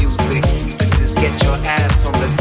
music. This is get your ass on the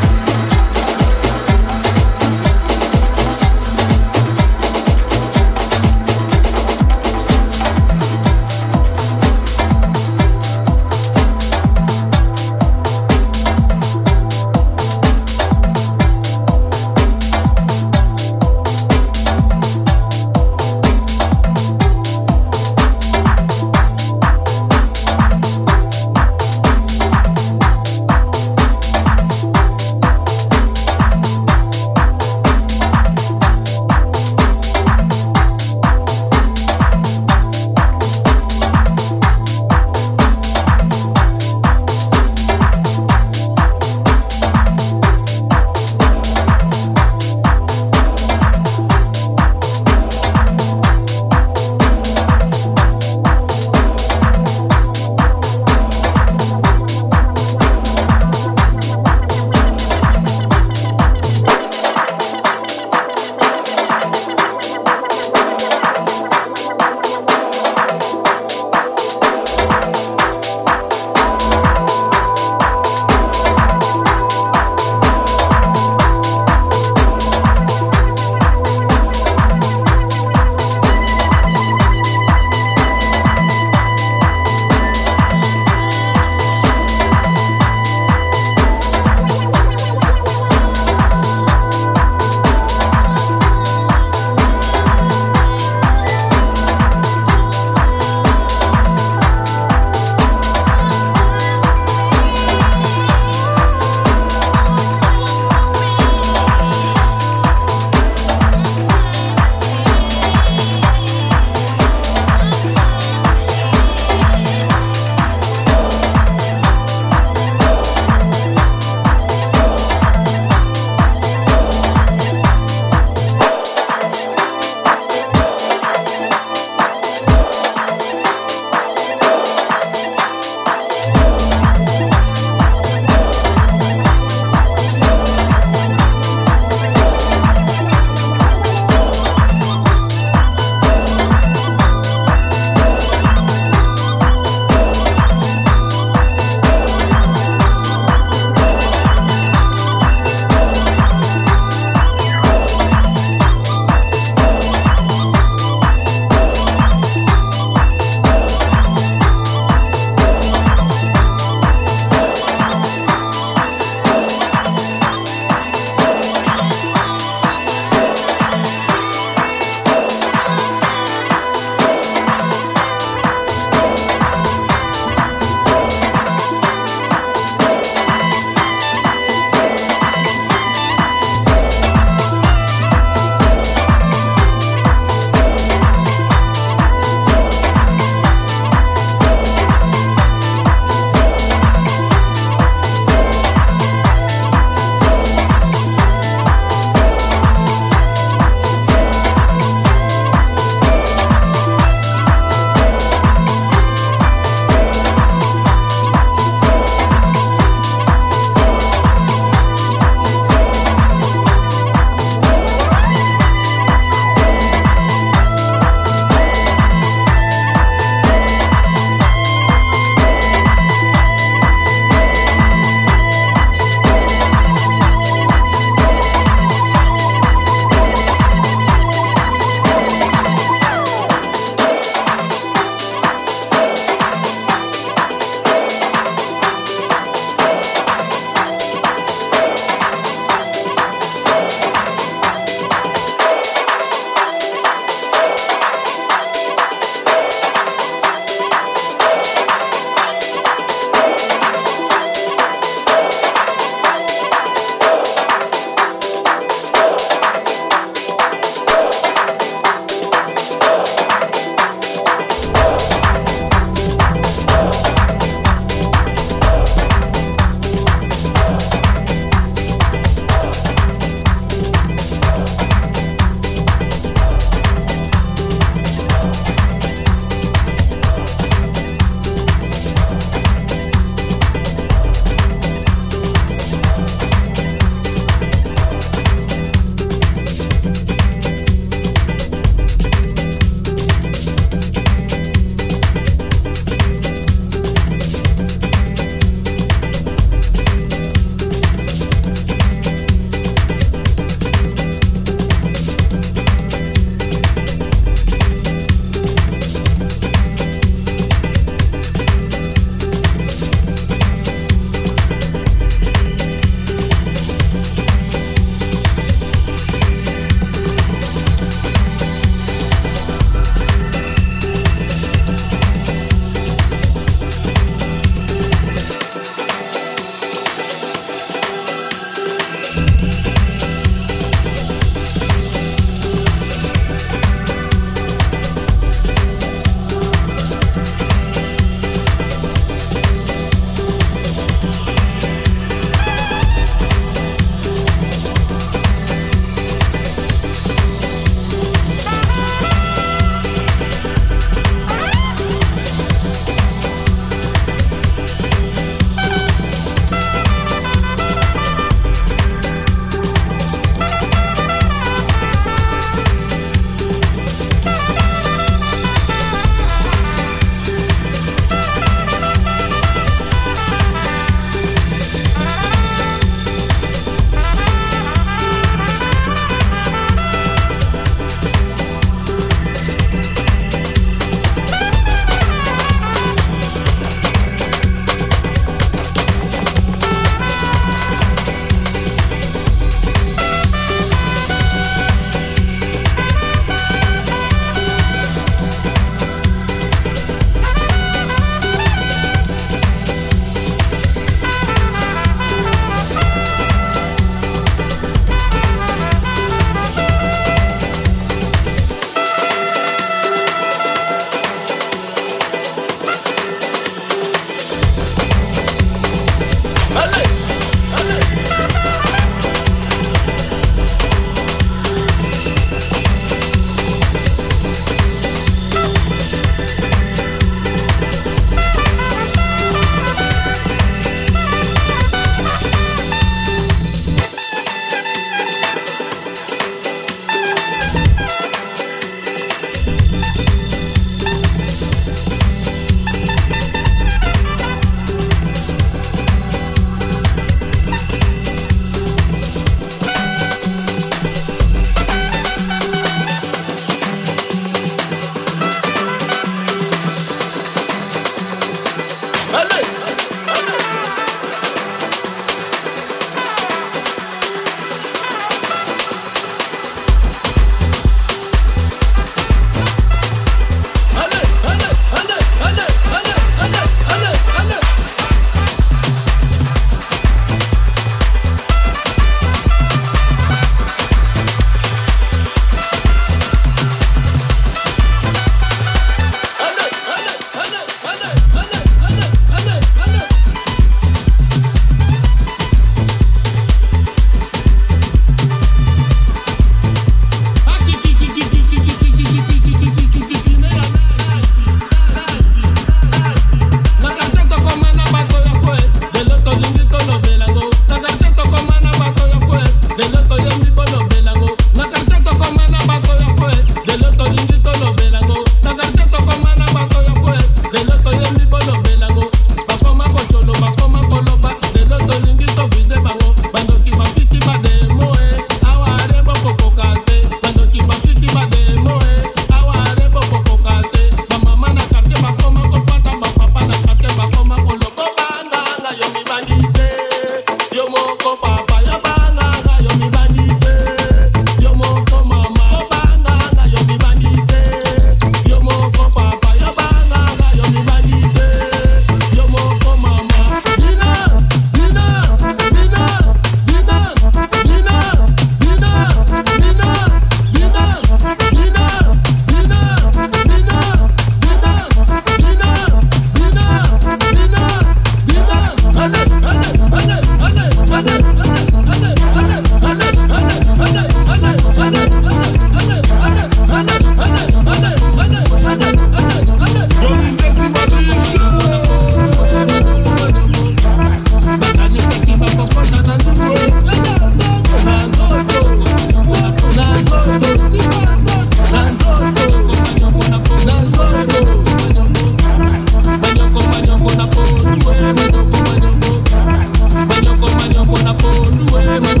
àpò olúwẹ̀rẹ̀.